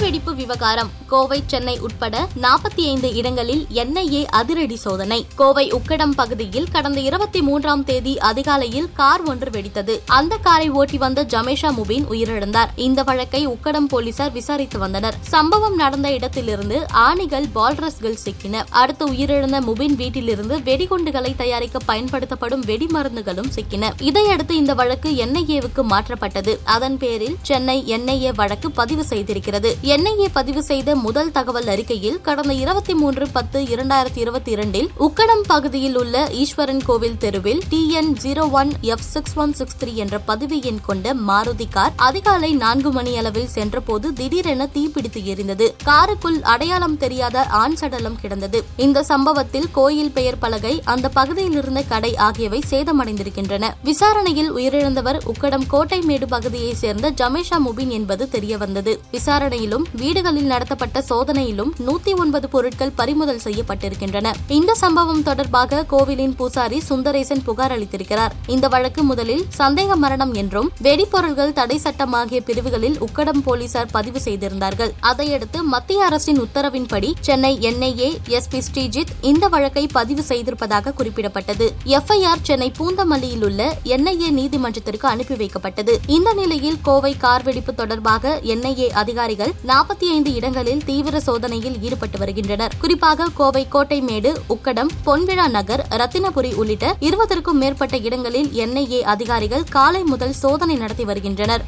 வெடிப்பு விவகாரம். கோவை சென்னை உட்பட நாற்பத்தி ஐந்து இடங்களில் என்ஐஏ அதிரடி சோதனை. கோவை உக்கடம் பகுதியில் கடந்த இருபத்தி மூன்றாம் தேதி அதிகாலையில் கார் ஒன்று வெடித்தது. அந்த காரை ஓட்டி வந்த ஜமேஷா முபீன் உயிரிழந்தார். இந்த வழக்கை உக்கடம் போலீசார் விசாரித்து வந்தனர். சம்பவம் நடந்த இடத்திலிருந்து ஆணிகள் பால்ரஸ்கள் சிக்கின. அடுத்து உயிரிழந்த முபீன் வீட்டிலிருந்து வெடிகுண்டுகளை தயாரிக்க பயன்படுத்தப்படும் வெடிமருந்துகளும் சிக்கின. இதையடுத்து இந்த வழக்கு என்ஐஏவுக்கு மாற்றப்பட்டது. அதன் பேரில் சென்னை என்ஐஏ வழக்கு பதிவு செய்திருக்கிறது. என்ஐஏ பதிவு செய்த முதல் தகவல் அறிக்கையில் கடந்த இருபத்தி மூன்று பத்து இரண்டாயிரத்தி இருபத்தி இரண்டில் உக்கடம் பகுதியில் உள்ள ஈஸ்வரன் கோவில் தெருவில் T N zero one F six one six three என்ற பதிவு எண் கொண்ட மாருதி கார் அதிகாலை நான்கு மணி அளவில் சென்றபோது திடீரென தீப்பிடித்து எரிந்தது. காருக்குள் அடையாளம் தெரியாத ஆண் சடலம் கிடந்தது. இந்த சம்பவத்தில் கோயில் பெயர் பலகை அந்த பகுதியில் இருந்த கடை ஆகியவை சேதமடைந்திருக்கின்றன. விசாரணையில் உயிரிழந்தவர் உக்கடம் கோட்டைமேடு பகுதியைச் சேர்ந்த ஜமேஷா முபின் என்பது தெரியவந்தது. விசாரணையிலும் வீடுகளில் நடத்தப்பட்ட சோதனையிலும் நூத்தி ஒன்பது பொருட்கள் பறிமுதல் செய்யப்பட்டிருக்கின்றன. இந்த சம்பவம் தொடர்பாக கோவிலின் பூசாரி சுந்தரேசன் புகார் அளித்திருக்கிறார். இந்த வழக்கு முதலில் சந்தேக மரணம் என்றும் வெடிப்பொருள்கள் தடை சட்டம் ஆகிய பிரிவுகளில் உக்கடம் போலீசார் பதிவு செய்திருந்தார்கள். அதையடுத்து மத்திய அரசின் உத்தரவின்படி சென்னை என்ஐஏ எஸ்பி ஸ்ரீஜித் இந்த வழக்கை பதிவு செய்திருப்பதாக குறிப்பிடப்பட்டது. எஃப்ஐஆர் சென்னை பூந்தமல்லியில் உள்ள என்ஐஏ நீதிமன்றத்திற்கு அனுப்பி வைக்கப்பட்டது. இந்த நிலையில் கோவை கார் வெடிப்பு தொடர்பாக என்ஐஏ அதிகாரிகள் நாற்பத்தி ஐந்து இடங்களில் தீவிர சோதனையில் ஈடுபட்டு வருகின்றனர். குறிப்பாக கோவை கோட்டைமேடு உக்கடம் பொன்விழா நகர் ரத்தினபுரி உள்ளிட்ட இருபதற்கும் மேற்பட்ட இடங்களில் என்ஐஏ அதிகாரிகள் காலை முதல் சோதனை நடத்தி வருகின்றனர்.